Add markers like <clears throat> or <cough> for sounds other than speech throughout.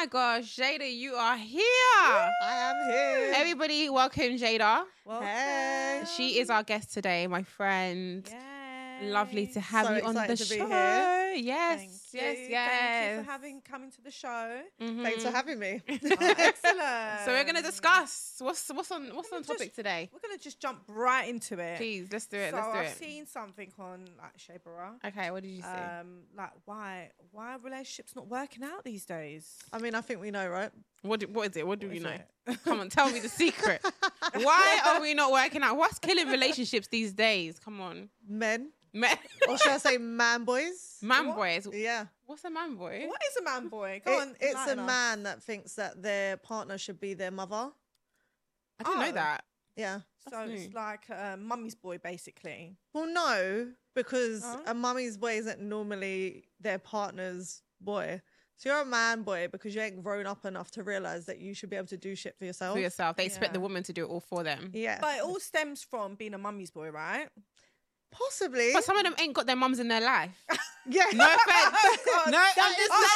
my gosh, Jada, you are here. I am here. Everybody, welcome Jada. Well, Hey. She is our guest today, my friend. Lovely to have So you on the excited to be show. Here. Yes, Thank yes, you. yes. Thank you for having coming to the show. Thanks for having me. Oh, <laughs> excellent. So we're gonna discuss what's what's on what's on me just- topic today. We're gonna just jump right into it. Please, let's do it. so let's do I've it. seen something on like Shabara. Okay, what did you say? Um, like why why are relationships not working out these days? I mean, I think we know, right? what do, what is it? What do What you is know? it? Come on, tell me the secret. <laughs> Why are we not working out? What's killing relationships these days? Come on, Men, man, <laughs> or should I say man boys? man What? boys. Yeah. What's a man boy? What is a man boy? Go It- on, it's a enlighten us. man that thinks that their partner should be their mother. I didn't know Oh. that. Yeah. So That's it's like a mummy's boy, basically. Well, no, because Huh? a mummy's boy isn't normally their partner's boy. So you're a man boy because you ain't grown up enough to realize that you should be able to do shit for yourself. For yourself, they expect the woman to do it all for them. Yeah. But it all stems from being a mummy's boy, right? Possibly. But some of them ain't got their mums in their life. <laughs> yeah. No offense. <laughs> God, no, that I'm is the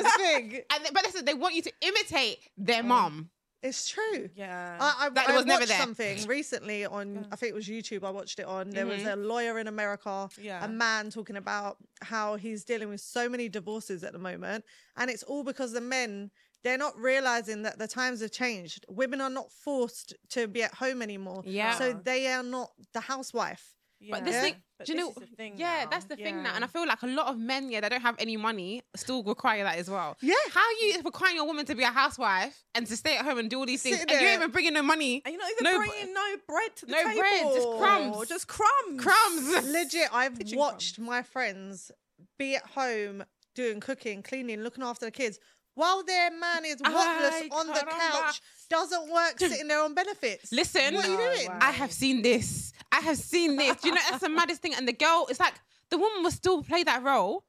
strangest thing. <laughs> And they, but listen, they want you to imitate their mum. It's true. Yeah. I, I, That I was never watched there. something recently on, I think it was YouTube. I watched it on. There was Mhm. a lawyer in America, Yeah. a man talking about how he's dealing with so many divorces at the moment, and it's all because the men they're not realizing that the times have changed. Women are not forced to be at home anymore. Yeah. So they are not the housewife. But this Yeah. thing, But do you this know? is the thing yeah, now. that's the thing now. And I feel like a lot of men, yeah, they don't have any money, still require that as well. Yeah. How are you requiring a woman to be a housewife and to stay at home and do all these things, Sitting and you're even bringing no money, And you're not even No bringing no bread to the no table. bread, just crumbs. Just crumbs. crumbs? <laughs> Legit, I've Kitchen watched my friends be at home doing cooking, cleaning, looking after the kids. While their man is Ay, on the caramba. couch, doesn't work, sitting there on benefits. Listen, what are you doing? way. I have seen this. I have seen this. Do you know that's the maddest thing? And the girl, it's like the woman will still play that role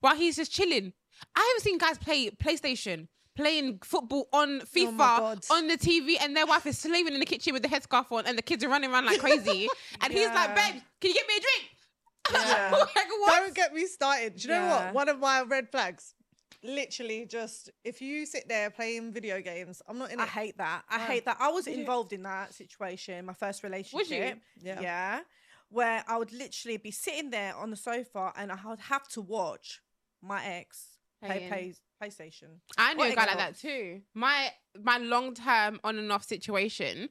while he's just chilling. I haven't seen guys play PlayStation, playing football on Oh FIFA God. on the TV, and their wife is slaving in the kitchen with the headscarf on, and the kids are running around like crazy. <laughs> and he's like, "Babe, can you get me a drink?" <laughs> Yeah. <laughs> like what? Don't get me started. Do you know what? One of my red flags, literally, just if you sit there playing video games, I'm not in I hate that. I Why? hate that. I was Would you? involved in that situation, my first relationship. Yeah. Yeah. Where I would literally be sitting there on the sofa and I would have to watch my ex play, Playing. play PlayStation. I knew a guy like that too. My my long term on and off situation.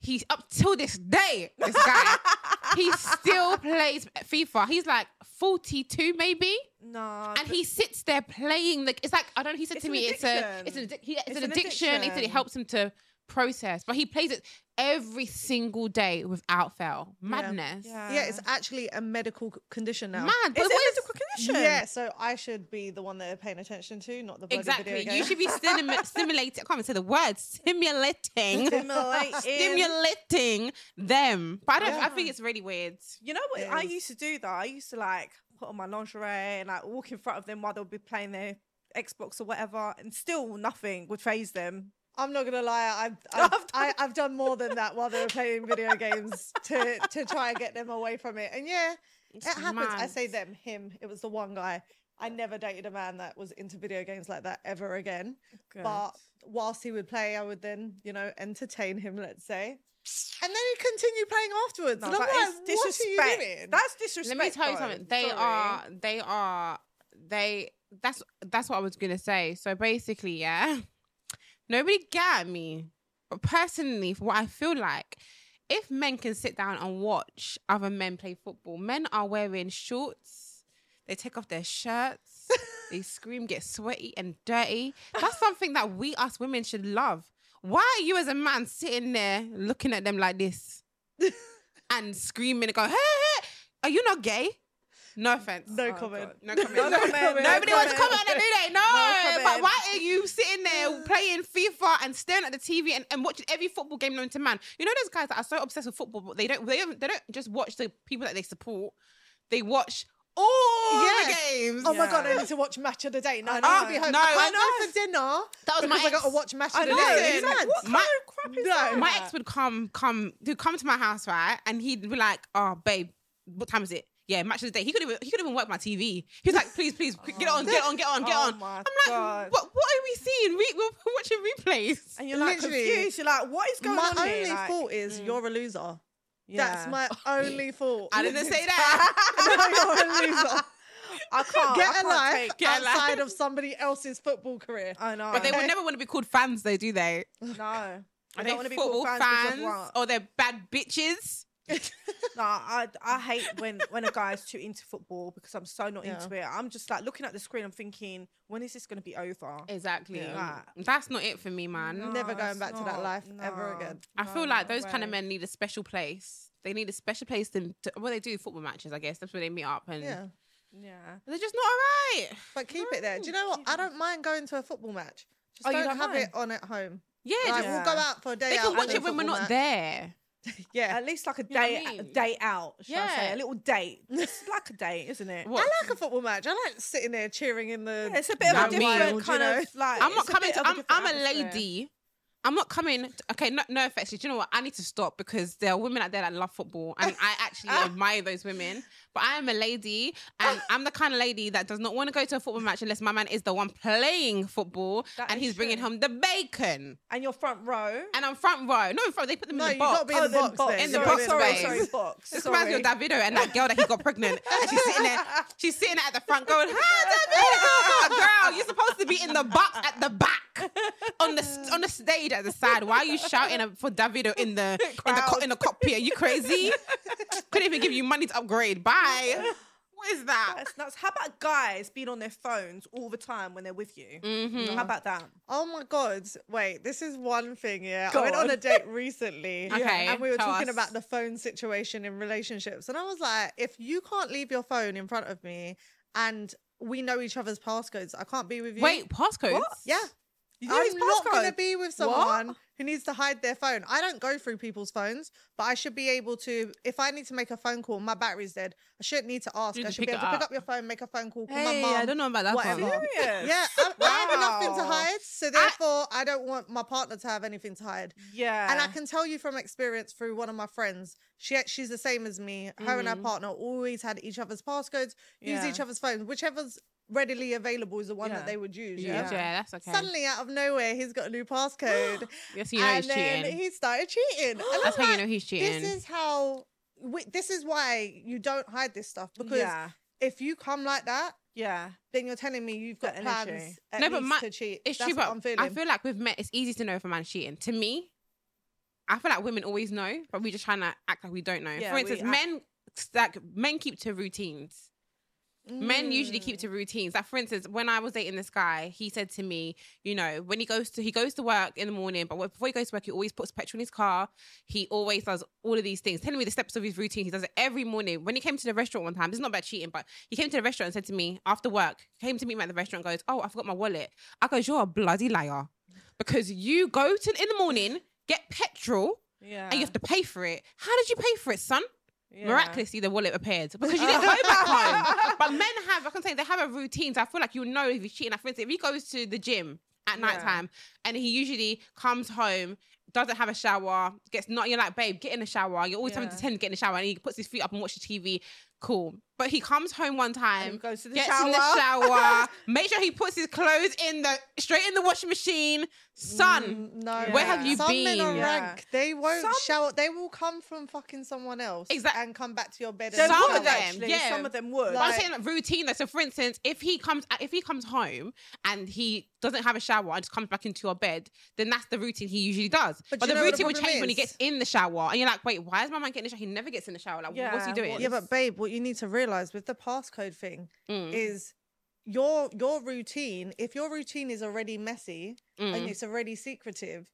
He's up till this day. This guy, he <laughs> still plays FIFA. He's like forty two, maybe, No. and he sits there playing. The, it's like I don't. know, He said It's to me, "It's a, it's an, addic- he, it's, an addiction." He said it helps him to process, but he plays it every single day without fail. Madness. Yeah. Yeah, it's actually a medical condition now. Mad. But Is it a medical condition? Yeah, so I should be the one that they're paying attention to, not the bloody Exactly. video game. You should be stimu- <laughs> stimulating. I can't even say the word. Stimulating. Stimulating. <laughs> stimulating them. But I don't. I think it's really weird. You know what It I is. used to do though? I used to like put on my lingerie and like walk in front of them while they'll be playing their Xbox or whatever, and still nothing would phase them. I'm not gonna lie, I've <laughs> I've, I, I've done more than that while they were playing video games to to try and get them away from it. And yeah, It's it happens. I say them, him. It was the one guy. I never dated a man that was into video games like that ever again. But whilst he would play, I would then, you know, entertain him, let's say. And then he'd continue playing afterwards. no, and I'm like, is what are you doing? That's disrespect. Let me tell you something. They Sorry. are. They are. They. That's that's what I was gonna say. So basically, yeah. Nobody get at me, but personally, for what I feel like, if men can sit down and watch other men play football, men are wearing shorts. They take off their shirts. <laughs> they scream, get sweaty and dirty. That's something that we us women should love. Why are you as a man sitting there looking at them like this <laughs> and screaming and going, hey, hey, are you not gay? No offense. no Oh, comment. God. No comment. No No comment, comment. no Nobody wants to comment. on it, do they? <laughs> No. comment. but why are you sitting there <sighs> playing FIFA and staring at the TV and, and watching every football game known to man? You know those guys that are so obsessed with football, but they don't they don't, they don't just watch the people that they support. They watch all Yeah. the games. Oh my god, I need to watch Match of the Day. No, I I need to be home. No. I can't go for dinner. That was my because I got to watch Match of the. Day. Like, what My- kind of crap is No. that? my ex would come, come, he'd come to my house, right? And he'd be like, "Oh, babe, what time is it? Yeah, match of the day." He could even, he could even work my TV. He's like, "Please, please, <laughs> get on, get on, get on, get Oh on." my I'm like, God. "What? What are we seeing? We're <laughs> watching replays. And you're like Literally. confused. You're like, what is going my on only here? Like, fault is mm, you're a loser. yeah. That's my <laughs> only fault. I didn't say that. no, you're a loser. I can't. Get I a can't life take- Get a life. outside of somebody else's football career. I know. But they would never want to be called fans, though, do they? No. Are I they don't want to be football called fans, fans, of what? or they're bad bitches? No, I I hate when when a guy's too into football because I'm so not Yeah. into it. I'm just like looking at the screen. I'm thinking, when is this going to be over? Exactly. Yeah. That's not it for me, man. No, Never going it's back to that not. life ever again. I no, feel like no those kind of men need a special place. They need a special place to, to well, they do football matches, I guess. That's where they meet up, and Yeah. Yeah. they're just not alright. But keep it there. Do you know what? I don't mind going to a football match. Just Oh, don't, don't have mind? it on at home. Yeah, Like, just, we'll go out for a day they out. can watch it when we're not match. there. <laughs> Yeah. At least like a You know what I day, a mean? day out. should I say? Yeah. a little date. It's like a date, isn't it? What? I like a football match. I like sitting there cheering in the. Yeah, it's a bit of a That different wild, kind of like. I'm not it's a coming bit to. of a I'm, different I'm a atmosphere. lady. I'm not coming. To, okay, no, no offense. Do you know what? I need to stop because there are women out there that love football, and I actually <laughs> admire those women. But I am a lady, and <laughs> I'm the kind of lady that does not want to go to a football match unless my man is the one playing football, That and is he's bringing home the bacon. And your front row. And I'm front row. No, front. They put them No, in oh, the box. got to be in the box. then. In the You box, gotta sorry, be in babe. the sorry, box. box. This reminds me of. Davido and that girl that he got <laughs> pregnant. And she's sitting there, she's sitting at the front going, Hi, Davido! Girl, you're supposed to be in the box at the back on the on the stage at the side. Why are you shouting for Davido in the in the co- in the cockpit? Are you crazy? <laughs> Couldn't even give you money to upgrade. Bye. What is that? That's nuts. How about guys being on their phones all the time when they're with you? Mhm. How about that? Oh my god! Wait, this is one thing. Yeah, Go I went on on. a date recently, <laughs> Okay, and we were talking us. about the phone situation in relationships, and I was like, if you can't leave your phone in front of me, and we know each other's passcodes, I can't be with you. Wait, passcodes? What? yeah, You know I'm not going to be with someone who needs to hide their phone. I don't go through people's phones, but I should be able to. If I need to make a phone call, my battery's dead. I shouldn't need to ask. You I should be able it to pick up. up your phone, make a phone call, call Hey, my mum. I don't know about that whatever. Serious? Yeah, I, I have nothing to hide, so therefore I don't want my partner to have anything to hide. Yeah. And I can tell you from experience through one of my friends, she she's the same as me. Her and her Mhm. partner always had each other's passcodes, use each other's phones, whichever's readily available is the one Yeah. that they would use. Yeah, Yeah. that's okay. Suddenly, out of nowhere, he's got a new passcode, <gasps> <gasps> yes, you know and he's then cheating. he started cheating. And That's I'm how you like, know he's cheating. This is how. We, this is why you don't hide this stuff because yeah. if you come like that, Yeah. then you're telling me you've got That plans energy. at No, but least my- to cheat. It's That's true, what but I'm feeling. I feel like with men, it's easy to know if a man's cheating. To me, I feel like women always know, but we're just trying to act like we don't know. Yeah, For we instance, act- men like men keep to routines. Men usually keep Mm. to routines. Like for instance, when I was dating this guy, he said to me, you know, when he goes to he goes to work in the morning, but before he goes to work, he always puts petrol in his car. He always does all of these things, telling me the steps of his routine. He does it every morning. When he came to the restaurant one time, this is not about cheating, but he came to the restaurant and said to me after work, came to meet me at the restaurant, goes, "Oh, I forgot my wallet." I goes, "You're a bloody liar," because you go to in the morning, get petrol, Yeah. and you have to pay for it. How did you pay for it, son? Yeah. miraculously the wallet appeared because you didn't <laughs> go back home. But <laughs> men have, I can say, they have a routine. So I feel like you'll know if he's cheating. For instance, if he goes to the gym at Yeah. night time and he usually comes home, doesn't have a shower, gets not, you're like, babe, get in the shower. You're always having to tend to get in the shower and he puts his feet up and watches TV. Cool. But he comes home one time, he goes to the gets shower. in the shower, <laughs> make sure he puts his clothes in the straight in the washing machine. Son, Mm, no. Where have you Some men are been? Yeah. rank. They won't Some- shower. They will come from fucking someone else Exact- and come back to your bed. They and Some would, of shower. them, actually. yeah. Some of them would. But I'm saying like routine though. So for instance, if he comes if he comes home and he doesn't have a shower and just comes back into your bed, then that's the routine he usually does. But But, you the know what the routine would problem change when he gets in the shower, and you're like, wait, why is my man getting in the shower? He never gets in the shower. Like, what's he doing? Yeah, but babe, what you need to realize with the passcode thing Mm, is your your routine. If your routine is already messy and mm. it's already secretive,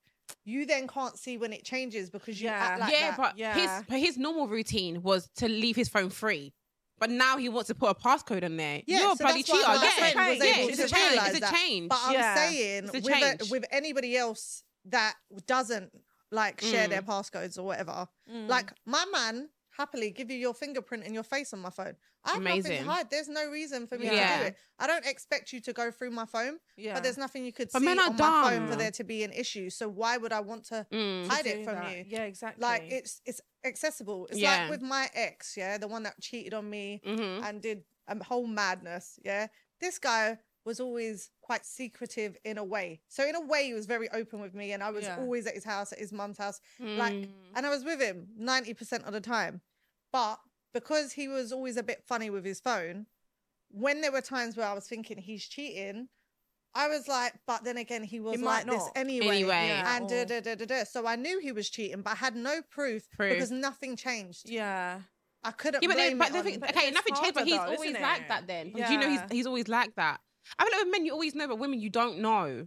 you then can't see when it changes because you Yeah. act like yeah, that. but Yeah. his but his normal routine was to leave his phone free. But now he wants to put a passcode on there. Yeah, You're a so bloody that's cheater. my Yeah, friend was yeah, it's a change. It's a change. But I'm Yeah. saying a with, a, with anybody else that doesn't like share their Mm. passcodes or whatever, Mm. like my man happily give you your fingerprint and your face on my phone. I have nothing Amazing. to hide. There's no reason for me to do it. I don't expect you to go through my phone, yeah. but there's nothing you could But see men are on my phone for there to be an issue. So why would I want to Mm. To hide it from that. you? Yeah, exactly. like it's it's accessible. It's Yeah. like with my ex, yeah, the one that cheated on me Mhm. and did a whole madness, yeah. This guy was always quite secretive in a way. So in a way, he was very open with me, and I was Yeah. always at his house, at his mum's house, like, Mm. and I was with him ninety percent of the time. But because he was always a bit funny with his phone, when there were times where I was thinking he's cheating, I was like, but then again, he was might like this not. anyway. Anyway. Yeah, And da, da, da, da, da. So I knew he was cheating, but I had no proof, Proof. because nothing changed. Yeah. I couldn't Yeah, but, then, blame but it the on- thing, But okay, it's nothing changed, but he's though, always isn't like that. Then, because you know he's Yeah. he's always like that. I feel like with men you always know, but women you don't know.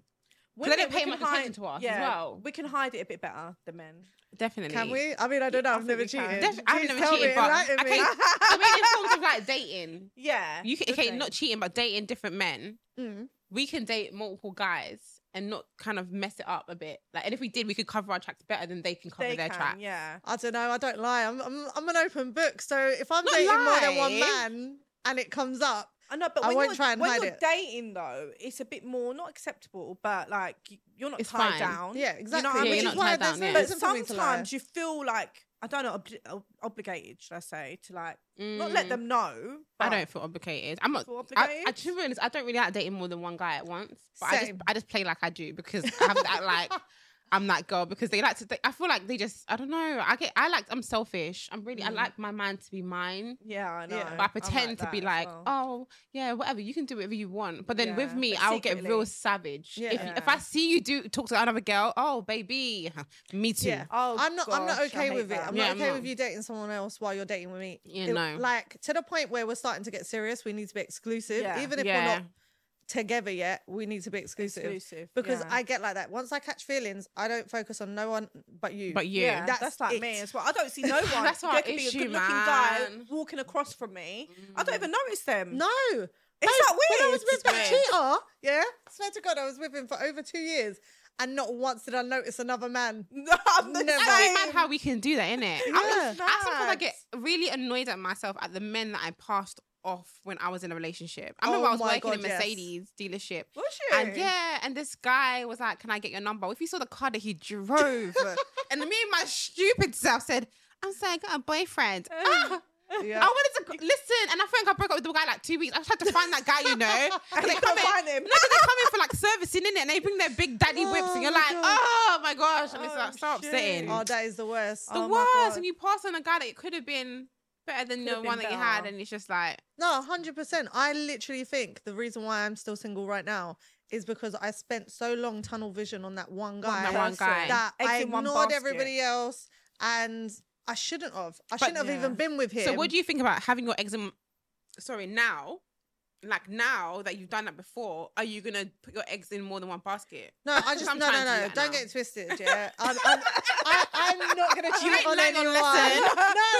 They don't we pay can much attention to us as yeah, well. We can hide it a bit better than men. Definitely. Can we? I mean, I don't know. I I've never cheated. Def- I've Please never tell cheated, me, but enlighten me. okay, so maybe in forms of like dating. <laughs> Yeah. You can good okay, thing. not cheating, but dating different men. Mm. We can date multiple guys and not kind of mess it up a bit. Like, and if we did, we could cover our tracks better than they can cover They their can, tracks. yeah. I don't know. I don't lie. I'm I'm, I'm an open book. So if I'm Not dating more than one man and it comes up, I know, but I when won't you're, try and when hide you're it. dating though, it's a bit more not acceptable, but like you're not It's tied fine. down. yeah, exactly. what I Yeah, mean? you're Which not why tied there's down, no yeah. But reason for me to lie. sometimes you feel like I don't know, obli- ob- obligated, should I say, to like not let Mm, them know. I but don't feel obligated. I'm not. feel I, obligated. I, to be honest, I don't really like dating more than one guy at once. But I just, Same. I just play like I do because I'm that like, <laughs> I'm that girl because they like to. They, I feel like they just. I don't know. I get. I like. I'm selfish. I'm really. I Mm. like my man to be mine. yeah, I know. Yeah. But I I'm pretend to be like, well. oh yeah, whatever. You can do whatever you want. But then with me, I'll get real secretly. savage. If Yeah. if I see you do talk to another girl, oh baby, <laughs> me too. Yeah. Oh, I'm not. I'm not okay hate with it. I'm Yeah, not I'm okay not. with you dating someone else while you're dating with me. Yeah, It- no. Like to the point where we're starting to get serious. We need to be exclusive, Yeah. even if Yeah. we're not together yet. We need to be exclusive. exclusive Because yeah. I get like that. Once I catch feelings, I don't focus on no one but you. But you. Yeah, That's that's, like me as well. I don't see <laughs> no one. That's our there could be a issue, good-looking guy man. walking across from me. I don't Mm. even notice them. no. it's Babe, that weird. When I was with that cheater, yeah, swear to God, I was with him for over two years, and not once did I notice another man. <laughs> No, I'm the Never. It's really same. mad how we can do that, innit? I'm Yeah. not, I sometimes I get really annoyed at myself at the men that I passed off when I was in a relationship. I remember Oh I was working in God, yes. Mercedes dealership. Was you? And yeah, and this guy was like, "Can I get your number?" If you saw the car that he drove, <laughs> and me and my stupid self said, "I'm saying I got a boyfriend." Ah, Yeah. I wanted to listen, and I think I broke up with the guy like two weeks. I tried to find that guy, you know. <laughs> 'Cause they come couldn't in, find him. no, they come in for like servicing in it, and they bring their big daddy whips, and Oh you're like, God. "Oh my gosh!" And it's Oh, like so upsetting. Oh, that is the worst. the Oh worst, and you pass on a guy that it could have been better than Could've the one that you had, and it's just like, No, hundred percent. I literally think the reason why I'm still single right now is because I spent so long tunnel vision on that one guy that one guy. that Eggs I ignored everybody else, and I shouldn't have. I But- shouldn't have Yeah. even been with him. So, what do you think about having your eggs in? Sorry, now, like now that you've done that before, are you gonna put your eggs in more than one basket? No, I just no, no, do no. Don't now. get it twisted. Yeah, <laughs> I'm, I'm, I, I'm not gonna cheat on anyone. No,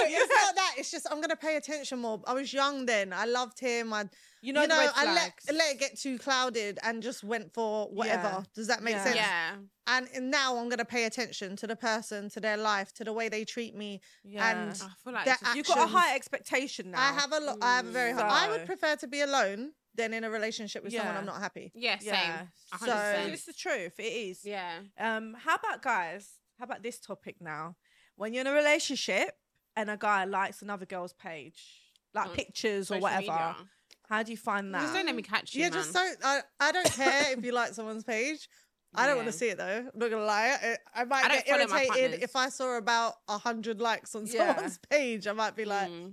it's <laughs> not that. It's just I'm gonna pay attention more. I was young then. I loved him. I, You know, you know, I let flags. let it get too clouded and just went for whatever. Yeah. Does that make Yeah. sense? Yeah, And, and now I'm gonna pay attention to the person, to their life, to the way they treat me. yeah. and I feel like That just- You've got a high expectation now. I have a lot. I have a very. high I would prefer to be alone than in a relationship with someone I'm not happy. yeah, same. Yeah. So- hundred percent. It's the truth. It is. Yeah. Um, how about guys? How about this topic now? When you're in a relationship and a guy likes another girl's page, like On pictures or whatever, media. How do you find that? Just don't let me catch you, Yeah, man. just don't. I, I don't care if you like someone's page. I don't want to see it though. I'm not gonna lie. I, I might I get irritated if I saw about a hundred likes on Yeah. someone's <laughs> page. I might be like, Mm.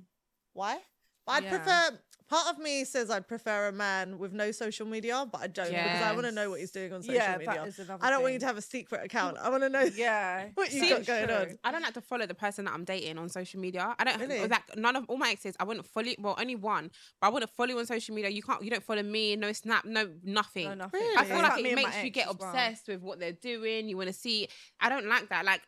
why? But I'd Yeah. prefer. Part of me says I'd prefer a man with no social media, but I don't because I want to know what he's doing on social yeah, media. that is another. I don't want you to have a secret account. I want to know Yeah, <laughs> what you See, got going on. I don't like to follow the person that I'm dating on social media. I don't Really? like none of all my exes. I wouldn't follow. Well, only one, but I wouldn't follow you on social media. You can't. You don't follow me. No snap. No nothing. No, nothing. Really? I feel That's like it makes you get as well. obsessed with what they're doing. You want to see. I don't like that. Like,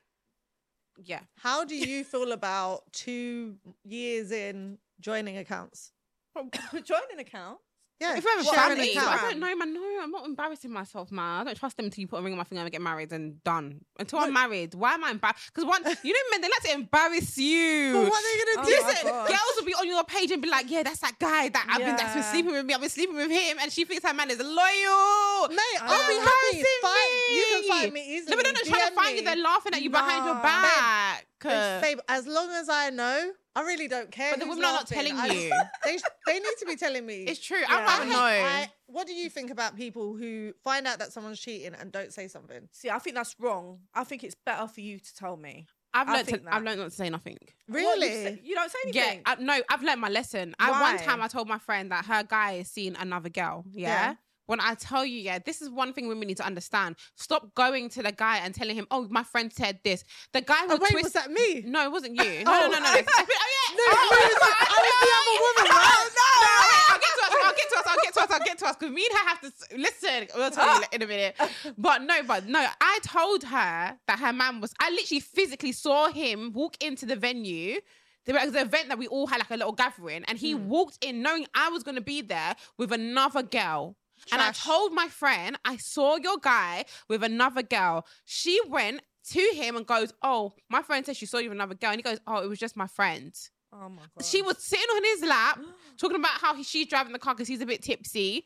yeah. How do you feel about two years in joining accounts? <coughs> Join an account. Yeah, If we have a sharing family, but account. I don't know, man. No, I'm not embarrassing myself, man. I don't trust them until you put a ring on my finger and get married and done. Until I'm married, why am I embarrassed? Because one, you know, men they like to embarrass you. But what are they gonna Oh do? my Listen, girls will be on your page and be like, "Yeah, that's that guy that I've been that's been sleeping with me. I've been sleeping with him," and she thinks her man is loyal. Mate, I I'll be know. happy. Embarrassing Find, you can find me easily. No, but they're not trying to DM find you. They're laughing at you behind your back. It's, babe, as long as I know I really don't care. But the who's women are not telling I- you. <laughs> they they need to be telling me. It's true. Yeah. I'd rather know. I- what do you think about people who find out that someone's cheating and don't say something? See, I think that's wrong. I think it's better for you to tell me. I've I learned to, that. I've learned not to say nothing. What, you, Really? say- you don't say Yeah, anything. I, no, I've learned my lesson. I, one time I told my friend that her guy is seeing another girl. Yeah? Yeah. When I tell you, yeah, this is one thing women need to understand. Stop going to the guy and telling him, "Oh, my friend said this." The guy will Oh, wait, twist. was that me? No, it wasn't you. <laughs> No, no, no, no. I- oh. <laughs> oh, yeah. No, oh, no, was- I was <laughs> the other woman, oh, right? I'll get to us. I'll get to us. I'll get to us. I'll get to us. Because me and her have to listen. We'll tell you in a minute. But no, but no. I told her that her man was. I literally physically saw him walk into the venue. There was an event that we all had like a little gathering, and he hmm. walked in knowing I was going to be there with another girl. And I told my friend, I saw your guy with another girl. She went to him and goes, "Oh, my friend says she saw you with another girl," and he goes, "Oh, it was just my friend." oh my god. She was sitting on his lap <gasps> talking about how he, she's driving the car because he's a bit tipsy.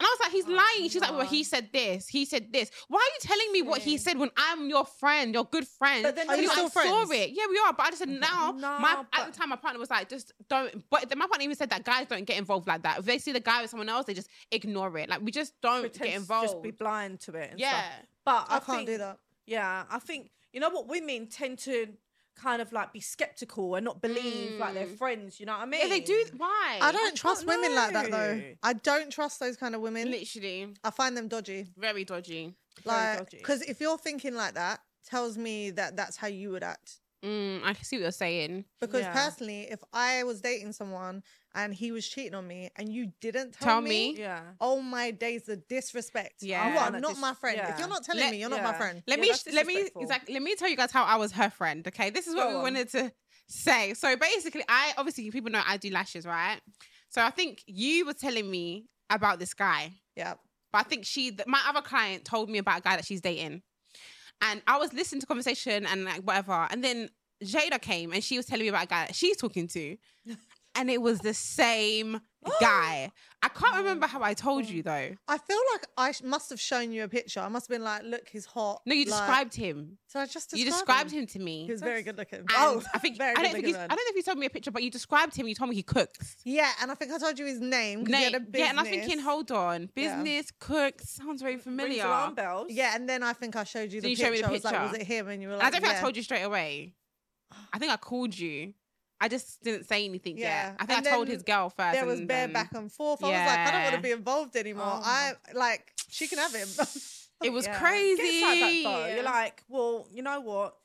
And I was like, he's Oh, lying. She's like, well, he said this. He said this. Why are you telling me what he said when I'm your friend, your good friend? But then are you I still saw friends? it. Yeah, we are. But I just said now. No, my at the time, my partner was like, just don't. But then my partner even said that guys don't get involved like that. If they see the guy with someone else, they just ignore it. Like we just don't Pretend get to involved. Just be blind to it. And yeah. Stuff. But I, I, can't think, do that. Yeah, I think you know what women tend to kind of like be skeptical and not believe like their Mm. friends. You know what I mean? Yeah, they do. Why? I don't trust don't women like that though. I don't trust those kind of women. Literally, I find them dodgy. very dodgy. Like, dodgy. because if you're thinking like that, tells me that that's how you would act. Mm, I can see what you're saying. Because Yeah. personally, if I was dating someone and he was cheating on me and you didn't tell, Tell me, me. Yeah. oh my days, the disrespect. Yeah. you are find that not dis- my friend. yeah. If you're not telling Let- me, you're not my friend. Let Yeah, me let me exactly let me tell you guys how I was her friend. Okay, this is what Go we on. wanted to say. So basically, I obviously people know I do lashes, right? So I think you were telling me about this guy, Yeah. but I think she, th- my other client, told me about a guy that she's dating, and I was listening to conversation and like whatever, and then Jada came and she was telling me about a guy that she's talking to, <laughs> and it was the same <gasps> guy. I can't oh remember how I told you though. I feel like I sh- must have shown you a picture. I must have been like, look, he's hot. No, you Like- described him. So I just You described described him to me. He was very good looking. And oh, I think <laughs> very I don't think looking I don't know if you told me a picture, but you described him. You told me he cooks. Yeah, and I think I told you his name. 'cause he had a Name, yeah, and I'm thinking, hold on, Yeah. business cooks sounds very Rings familiar. alarm bells. Yeah, and then I think I showed you So the you picture. showed me the I was like, picture. was it him? And you were like, I don't think yeah. I told you straight away. I think I called you. I just didn't say anything Yeah, yet. I think and I told his girl first. There was and bare back and forth. I was like, I don't want to be involved anymore. Oh I like she can have him. <laughs> It was <laughs> Yeah. crazy. Gets like that though. You're like, well, you know what?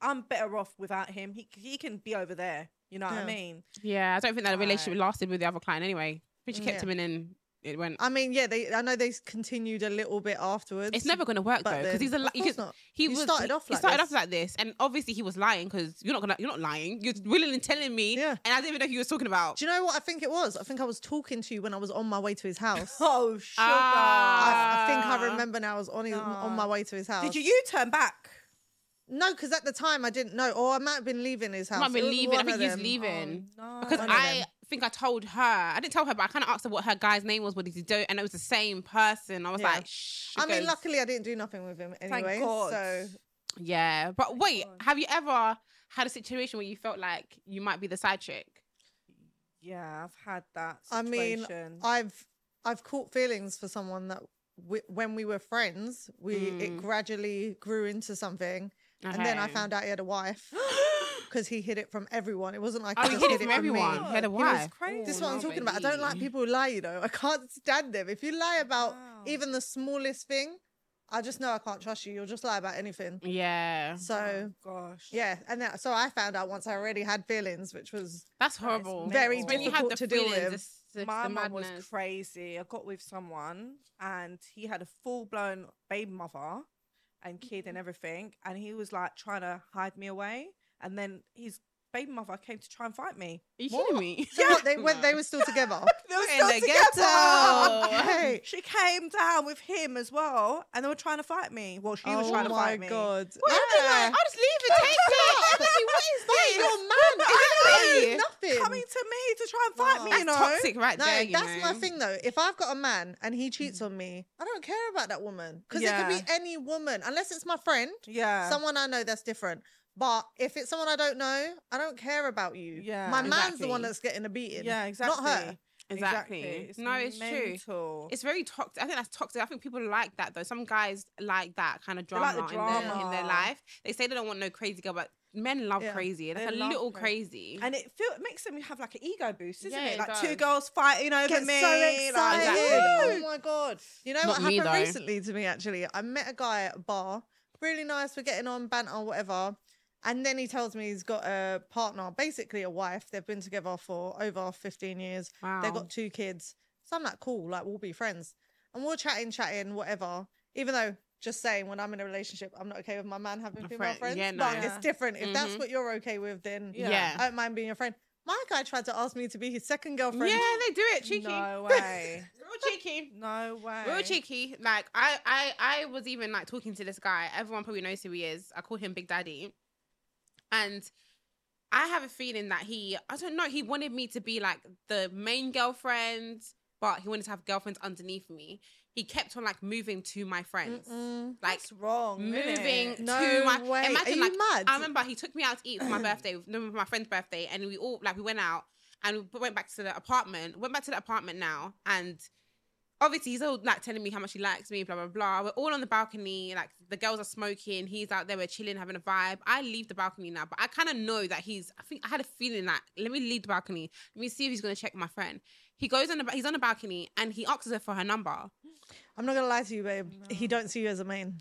I'm better off without him. He he can be over there. You know what I mean? yeah, I don't think that relationship lasted with the other client anyway. I think she kept Yeah. him in and it went. I mean, yeah, they. I know they continued a little bit afterwards. It's never going to work though because he's a. li- of course not. He You was started off He like started this. off like this, and obviously he was lying because you're not gonna. You're not lying. You're willingly telling me, Yeah. and I didn't even know who you was talking about. Do you know what I think it was? I think I was talking to you when I was on my way to his house. <laughs> Oh sugar. Ah. I think I remember now. I was on his, on my way to his house. Did you you turn back? No, because at the time I didn't know, or I might have been leaving his house. might be It was leaving. I one think of he was leaving. Oh, no. Because I them. Think I told her. I didn't tell her, but I kind of asked her what her guy's name was. What he did he do? And it was the same person. I was Yeah. like, Shh. She I mean, luckily I didn't do nothing with him anyway. God. So yeah. But wait, God. have you ever had a situation where you felt like you might be the side chick? Yeah, I've had that. I mean, I've I've caught feelings for someone that we, when we were friends, we it Mm. gradually grew into something, and then I found out he had a wife <gasps> <gasps> <gasps> because he hid it from everyone. It wasn't like Oh, he he hid hid it it from from me. everyone. He had a He was wife. crazy. This is what I'm Oh, talking about. I don't like people who lie, you know. I can't stand them. If you lie about Wow. even the smallest thing, I just know I can't trust you. You'll just lie about anything. Yeah, So Oh, gosh. yeah, and that, so I found out once I already had feelings, which was that's horrible. very It's when you have difficult the to deal with. it's- it's My the mum was crazy. I got with someone and he had a full blown baby mother and kid Mm-hmm. and everything. And he was like trying to hide me away. And then his baby mother came to try and fight me. Are you What? kidding me? <laughs> so what, they when <laughs> <laughs> they were still together. They were In still the together. ghetto. Hey. She came down with him as well, and they were trying to fight me. Well, she was trying to oh fight me. oh my fight me. god! I'd be like, Yeah. I'll just leave it. Take it. Honestly, what is Fight this? your man. Exactly. Exactly. Nothing. Coming to me to try and fight Wow. me, That's you know. toxic right No, there. you that's my thing though. If I've got a man and he cheats mm. on me, I don't care about that woman because it could be any woman, unless it's my friend, Yeah. someone I know that's different. But if it's someone I don't know, I don't care about you. Yeah, my man's the one that's getting a beating. Yeah, exactly. Not her. Exactly. It's no, it's true. It's very toxic. I think that's toxic. I think people like that though. Some guys like that kind of drama, like the In, their, in their life. They say they don't want no crazy girl, but men love Yeah. crazy. That's They a little cra- crazy. and it feel it makes them have like an ego boost, isn't Yeah, it? it Like two girls fighting over Get me. so like, excited. Exactly. Oh my god. You know Not what happened though. recently to me actually? I met a guy at a bar, really nice, we're getting on, banter, whatever. And then he tells me he's got a partner, basically a wife. They've been together for over 15 years. wow. They've got two kids. So I'm like, cool, like we'll be friends. And we're chatting, chatting, whatever. Even though just saying when I'm in a relationship, I'm not okay with my man having A female friend- friends. yeah, no. But no. it's different. If that's Mhm. what you're okay with, then Yeah. yeah. I don't mind being your friend. My guy tried to ask me to be his second girlfriend. Yeah, they do it cheeky. No <laughs> way. Real cheeky. No way. Real cheeky. Like I, I, I was even like talking to this guy. Everyone probably knows who he is. I call him Big Daddy, and I have a feeling that he, I don't know, he wanted me to be like the main girlfriend, but he wanted to have girlfriends underneath me. He kept on like moving to my friends, Mm-mm. like That's wrong. moving innit? No to my. way. Are Imagine you like mad? I remember he took me out to eat for my <clears throat> birthday, no, for my friend's birthday, and we all like we went out and we went back to the apartment. Went back to the apartment now, and obviously he's all like telling me how much he likes me, blah blah blah. We're all on the balcony, like the girls are smoking. He's out there, we're chilling, having a vibe. I leave the balcony now, but I kind of know that he's. I think I had a feeling that let me leave the balcony. Let me see if he's gonna check my friend. He goes on the he's on the balcony and he asks her for her number. <gasps> I'm not gonna lie to you, babe. He don't see you as a main.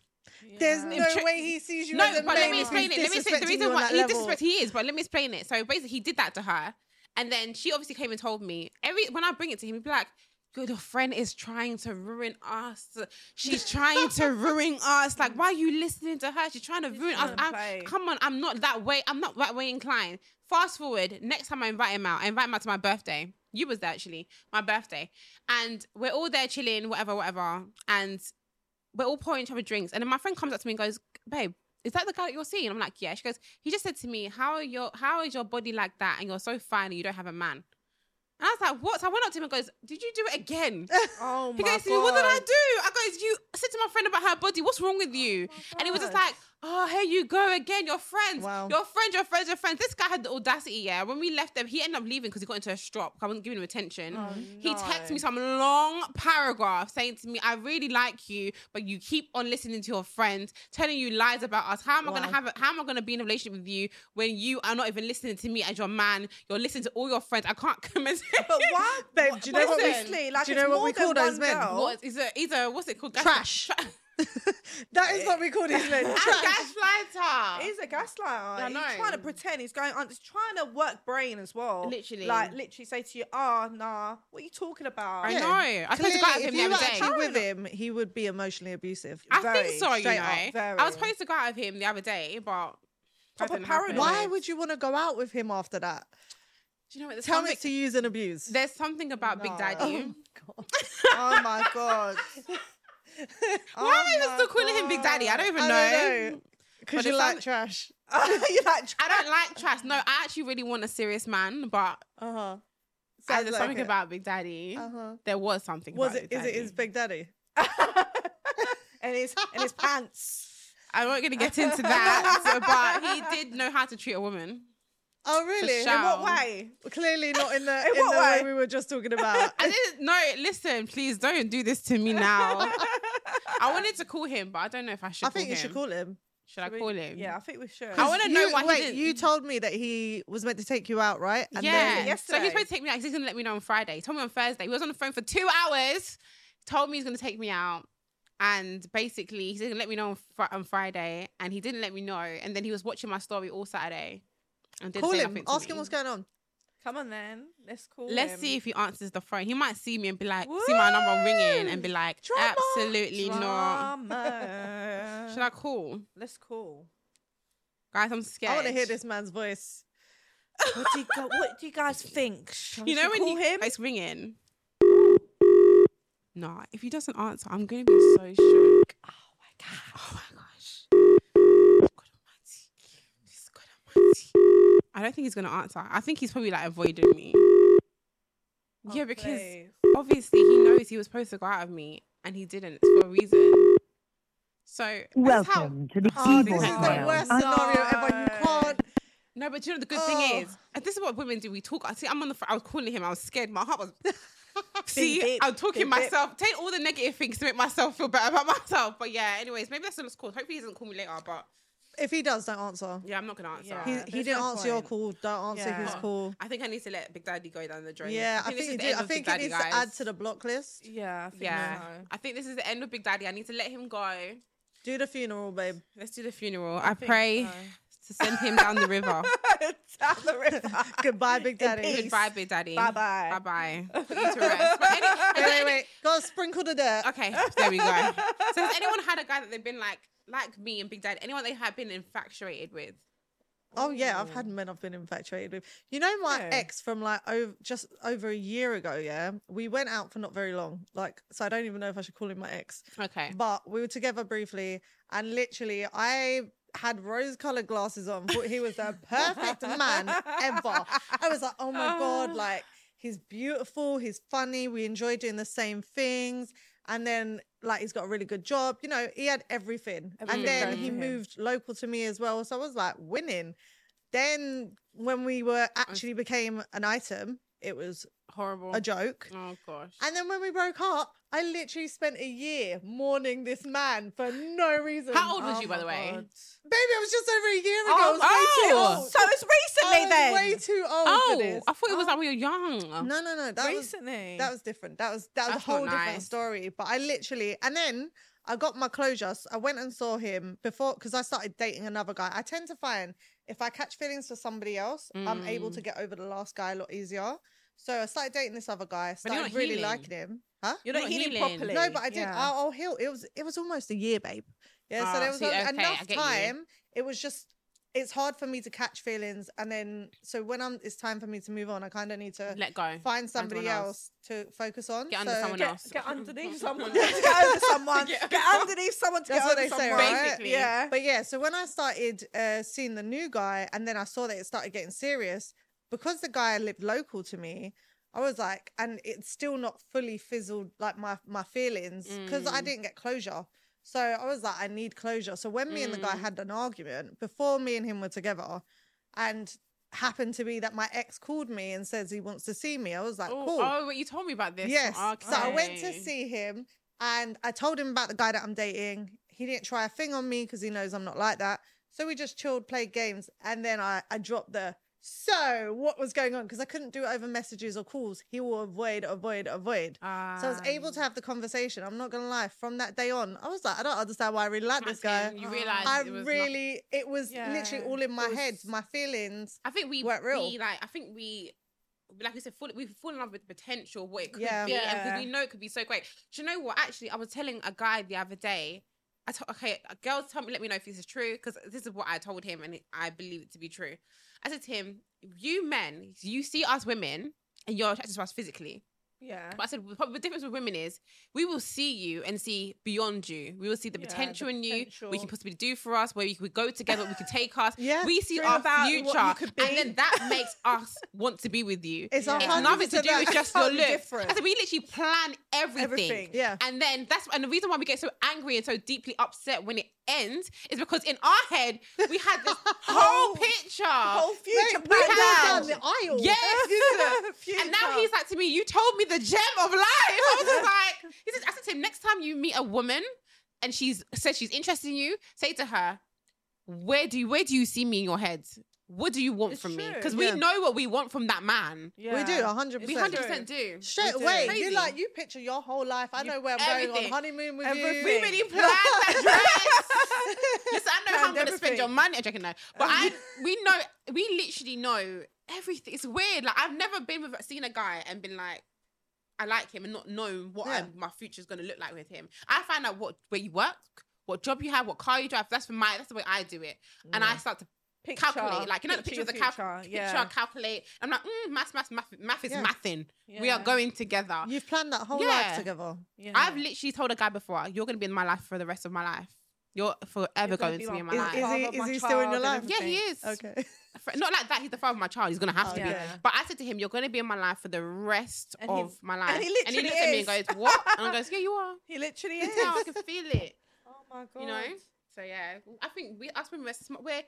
There's no Tri- way he sees you No, as a but main. let me explain it. Let me explain the reason why that he level. disrespect he is, but let me explain it. So basically, he did that to her, and then she obviously came and told me. Every when I bring it to him, he'd be like, "Good, your friend is trying to ruin us. She's trying to ruin us. Like, why are you listening to her? She's trying to ruin us. I'm, come on, I'm not that way. I'm not that way inclined. Fast forward, next time I invite him out, I invite him out to my birthday. You was there actually, my birthday, and we're all there chilling, whatever, whatever, and we're all pouring each other drinks. And then my friend comes up to me and goes, "Babe, is that the guy that you're seeing?" I'm like, "Yeah." She goes, "He just said to me, how are your how is your body like that? And you're so fine, and you don't have a man." And I was like, "What?" So I went up to him and goes, "Did you do it again?" <laughs> Oh He my goes to me, "What did I God. do?" I goes, "You said to my friend about her body. What's wrong with you?" Oh and he was just God. like, "Oh, here you go again. Your friends, Wow. your friends, your friends, your friends." This guy had the audacity. Yeah, when we left them, he ended up leaving because he got into a strop. I wasn't giving him attention. Oh, He texted me some long paragraph saying to me, I really like you, but you keep on listening to your friends, telling you lies about us. How am I gonna have a, how am I gonna be in a relationship with you when you are not even listening to me as your man? You're listening to all your friends. I can't <laughs> commit. But why? Babe, do you know what we- honestly, like, do you know what more we than call those men? girl. What is a he's a what's it called? Gas- Trash. Tra- <laughs> that is what we call these men. and Trash. gaslighter. He's a gaslighter. I He's trying to pretend. He's going on. He's trying to work brain as well. Literally. like literally say to you, "Oh, nah, what are you talking about?" I Yeah. know. I supposed to go out with Clearly, if him the you other day. actually with him, he would be emotionally abusive. I Very, think so, you straight know. up, very. I was supposed to go out with him the other day, but that Proper didn't happen. paranoid. Why would you want to go out with him after that? Do you know what? There's Tell me something, it's to use and abuse. there's something about Big No. Daddy. Oh, god. <laughs> oh my god. <laughs> <laughs> Why am I even still calling him Big Daddy? I don't even I know. don't know. Because <laughs> you like trash. you like I don't like trash. No, I actually really want a serious man, but Uh huh. uh, there's something about Big Daddy. Uh huh. There was something. Was about it? Is it his big daddy? <laughs> and his and his pants. I'm not gonna get into that, but he did know how to treat a woman. Oh really? In what way? Clearly not in the <laughs> In in, the way? way? we were just talking about. <laughs> I didn't. No, listen, please don't do this to me now. <laughs> I wanted to call him, but I don't know if I should. I think you him. should call him. Should I Should we- call him? Yeah, I think we should. I wanna know You- why he Wait, didn't- you told me that he was meant to take you out, right? And yeah. then- so he's supposed to take me out. He's gonna let me know on Friday. He told me on Thursday. He was on the phone for two hours. Told me he's gonna take me out. And basically, he didn't let me know on, fr- on Friday, and he didn't let me know. And then he was watching my story all Saturday, call him. to Ask me. him what's going on. Come on then. Let's call Let's him. see if he answers the phone. He might see me and be like, see my number ringing, and be like, Drama. absolutely not. <laughs> Should I call, Let's call. guys? I'm scared. I want to hear this man's voice. What do you go, What do you guys think? Shall You know when call you, him? it's ringing. Nah, if he doesn't answer, I'm gonna be so shook. Oh my god. Oh my gosh. God almighty. This God almighty. I don't think he's gonna answer. I think he's probably like avoiding me. yeah, Oh, because please. obviously he knows he was supposed to go out of me and he didn't. It's for a reason. So that's how Welcome to the Oh, this is the worst No. scenario ever. You can't No, but you know the good Oh. thing is, and this is what women do. We talk. I see. I'm on the. fr- I was calling him. I was scared. My heart was. <laughs> see, beep, I'm talking beep, beep. myself. Take all the negative things to make myself feel better about myself. But yeah, anyways, maybe that's what it's called. Hopefully, he doesn't call me later. But If he does, don't answer. yeah, I'm not gonna answer. Yeah. He, he didn't no answer your call. Don't answer his call. I think I need to let Big Daddy go down the drain. Yeah, I think is you the do. I think it Daddy, needs to add to the block list. Yeah, I think Yeah, so. I think this is the end of Big Daddy. I need to let him go. Do the funeral, babe. Let's do the funeral. I, think pray to send him down the river. <laughs> Down the river. <laughs> Goodbye, Big Daddy. Goodbye, Big Daddy. Bye-bye. Bye bye. <laughs> Put you to rest. But any- has Wait, wait, any- wait. Go sprinkle the dirt. Okay, there we go. So has anyone had a guy that they've been like, like me and Big Dad, Anyone they have been infatuated with? Oh yeah, I've had men I've been infatuated with. You know, my Yeah. ex from like over just over a year ago. Yeah, we went out for not very long. Like, so I don't even know if I should call him my ex. Okay. But we were together briefly, and literally, I had rose-colored glasses on. Thought he was the <laughs> perfect man ever. I was like, oh my oh. god, like he's beautiful, he's funny. We enjoy doing the same things, and then like he's got a really good job. You know, he had everything, Everything and then he moved local to me as well. So I was like winning. Then when we were actually became an item, it was Horrible. a joke. Oh gosh. And then when we broke up, I literally spent a year mourning this man for no reason. How old was Oh you, by the way? God. Baby, I was just over a year ago. Oh, I was way too oh. old. So it's recently I was then. way too old Oh, for this. I thought it was like we were young. No, no, no. That was recently. that was different. That was that was That's a not whole different nice. story. But I literally and then I got my closure. So I went and saw him before because I started dating another guy. I tend to find if I catch feelings for somebody else, I'm able Mm. to get over the last guy a lot easier. So I started dating this other guy. But you're Started really healing. liking him. Huh? You're not Not healing, healing. properly. No, but I did. Yeah. I'll, I'll heal. It was it was almost a year, babe. Yeah, Ah, so there was see, okay, enough get you. time. It was just it's hard for me to catch feelings, and then so when I'm it's time for me to move on, I kind of need to Let go. find somebody someone else. to focus on. Get under So- someone get, else. get underneath <laughs> someone. <laughs> get over someone. <laughs> Get Get, underneath someone That's what over they say, right? Basically. Yeah. But yeah, so when I started uh, seeing the new guy, and then I saw that it started getting serious, because the guy lived local to me, I was like, and it's still not fully fizzled like my my feelings because I Mm. didn't get closure. So I was like, I need closure. So when me and the guy Mm. had an argument before me and him were together, and happened to be that my ex called me and says he wants to see me, I was like, Oh, cool. oh, wait, you told me about this. Yes. So I went to see him and I told him about the guy that I'm dating. He didn't try a thing on me because he knows I'm not like that. So we just chilled, played games, and then I, I dropped the so what was going on because I couldn't do it over messages or calls. He will avoid, avoid, avoid. So I was able Um, to have the conversation. I'm not gonna lie. From that day on, I was like, I don't understand why I really like this guy. You realize I it was not- really, it was literally all in my it head. My feelings. I think we weren't real. we like. I think we. Like we said, fall, we fall in love with the potential, what it could Yeah. be, and 'cause Yeah. we know it could be so great. Do you know what? Actually, I was telling a guy the other day. I told okay, girls, tell me, let me know if this is true because this is what I told him, and it, I believe it to be true. I said to him, "You men, you see us women, and you're attracted to us physically. Yeah. But I said, the difference with women is we will see you and see beyond you. We will see the Yeah, potential the in you, what you potential. can possibly do for us, where we could go together, we could take us. <laughs> Yeah. We see our future, and then that <laughs> makes us want to be with you. It's Yeah. It's nothing to do with just your look. different. I said we literally plan everything. Everything. Yeah. And then that's and the reason why we get so angry and so deeply upset when it ends is because in our head we had this <laughs> whole Whole- picture. Whole future Mate, we planned walked down the aisle. Yes. <laughs> And now he's like to me, you told me the gem of life. I was just like, he says, I said to him, next time you meet a woman and she's says she's interested in you, say to her, where do you where do you see me in your head? What do you want It's from me? true. Because Yeah. we know what we want from that man. Yeah. We do, hundred We percent. hundred percent do. Straight We do. away, Crazy. you like you picture your whole life. I You- know where I'm going everything. on honeymoon with Everything. We you. really <laughs> planned that dress. <laughs> Listen, I know how I'm Planned gonna spend your money. I'm joking, no. But I, um, we know, we literally know everything. It's weird. Like I've never been with, seen a guy and been like, I like him, and not known what Yeah. I'm, my future's gonna look like with him. I find out what where you work, what job you have, what car you drive. That's for my. That's the way I do it, and I start to Picture, calculate. Like you know, the picture your of the cal- future, picture, Yeah. calculate. I'm like, mm, math, math, math, math is Yeah. mathing. We are going together. You've planned that whole Yeah. life together. Yeah. I've literally told a guy before, you're gonna be in my life for the rest of my life. You're forever You're gonna be be in my my Is, life. is he is he still in your life? yeah, he is. Okay. Not like that. He's the father of my child. He's gonna have to Yeah. be. But I said to him, "You're gonna be in my life for the rest And he- of my life." and he literally and he looks at me and goes, "What?" And I goes, <laughs> "Yeah, you are." He literally You is. can tell. I can feel it. <laughs> Oh my god. You know. So yeah, I think we us women we're. We're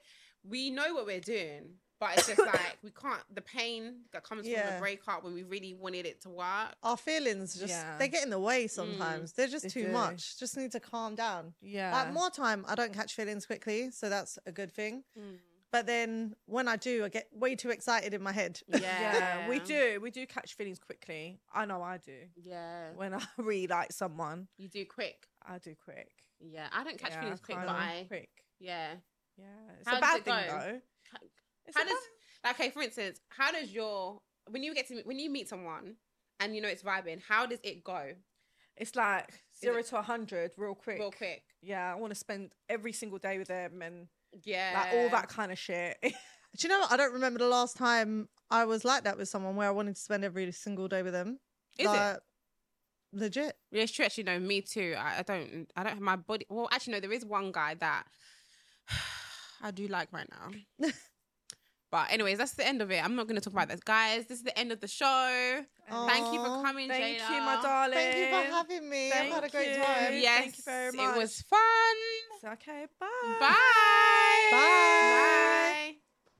we know what we're doing, but it's just <laughs> like we can't. The pain that comes from Yeah. the breakup when we really wanted it to work. Our feelings just Yeah. they get in the way sometimes. They're just They too do. much. Just need to calm down. Yeah. Like more time, I don't catch feelings quickly, so that's a good thing. Mm. But then when I do, I get way too excited in my head. yeah, <laughs> we do. We do catch feelings quickly. I know I do. Yeah, When I <laughs> really like someone, you do quick. I do quick. Yeah, I don't catch Yeah, feelings quick, kinda but I quick. yeah. Yeah, it's How a bad it thing go? though. It's how does like okay for instance how does your when you get to when you meet someone and you know it's vibing how does it go It's like zero to a hundred real quick. real quick Yeah, I want to spend every single day with them and yeah like all that kind of shit. <laughs> Do you know what? I don't remember the last time I was like that with someone where I wanted to spend every single day with them. Is it? Legit. yeah it's true actually no me too I, I don't I don't have my body well actually no there is one guy that I do like right now <laughs> but anyways that's the end of it I'm not going to talk about this guys this is the end of the show thank you for coming Thank Jada. you, my darling. Thank you for having me. I've had a great you. time. yes Thank you very much. it was much. fun Okay, bye. bye. bye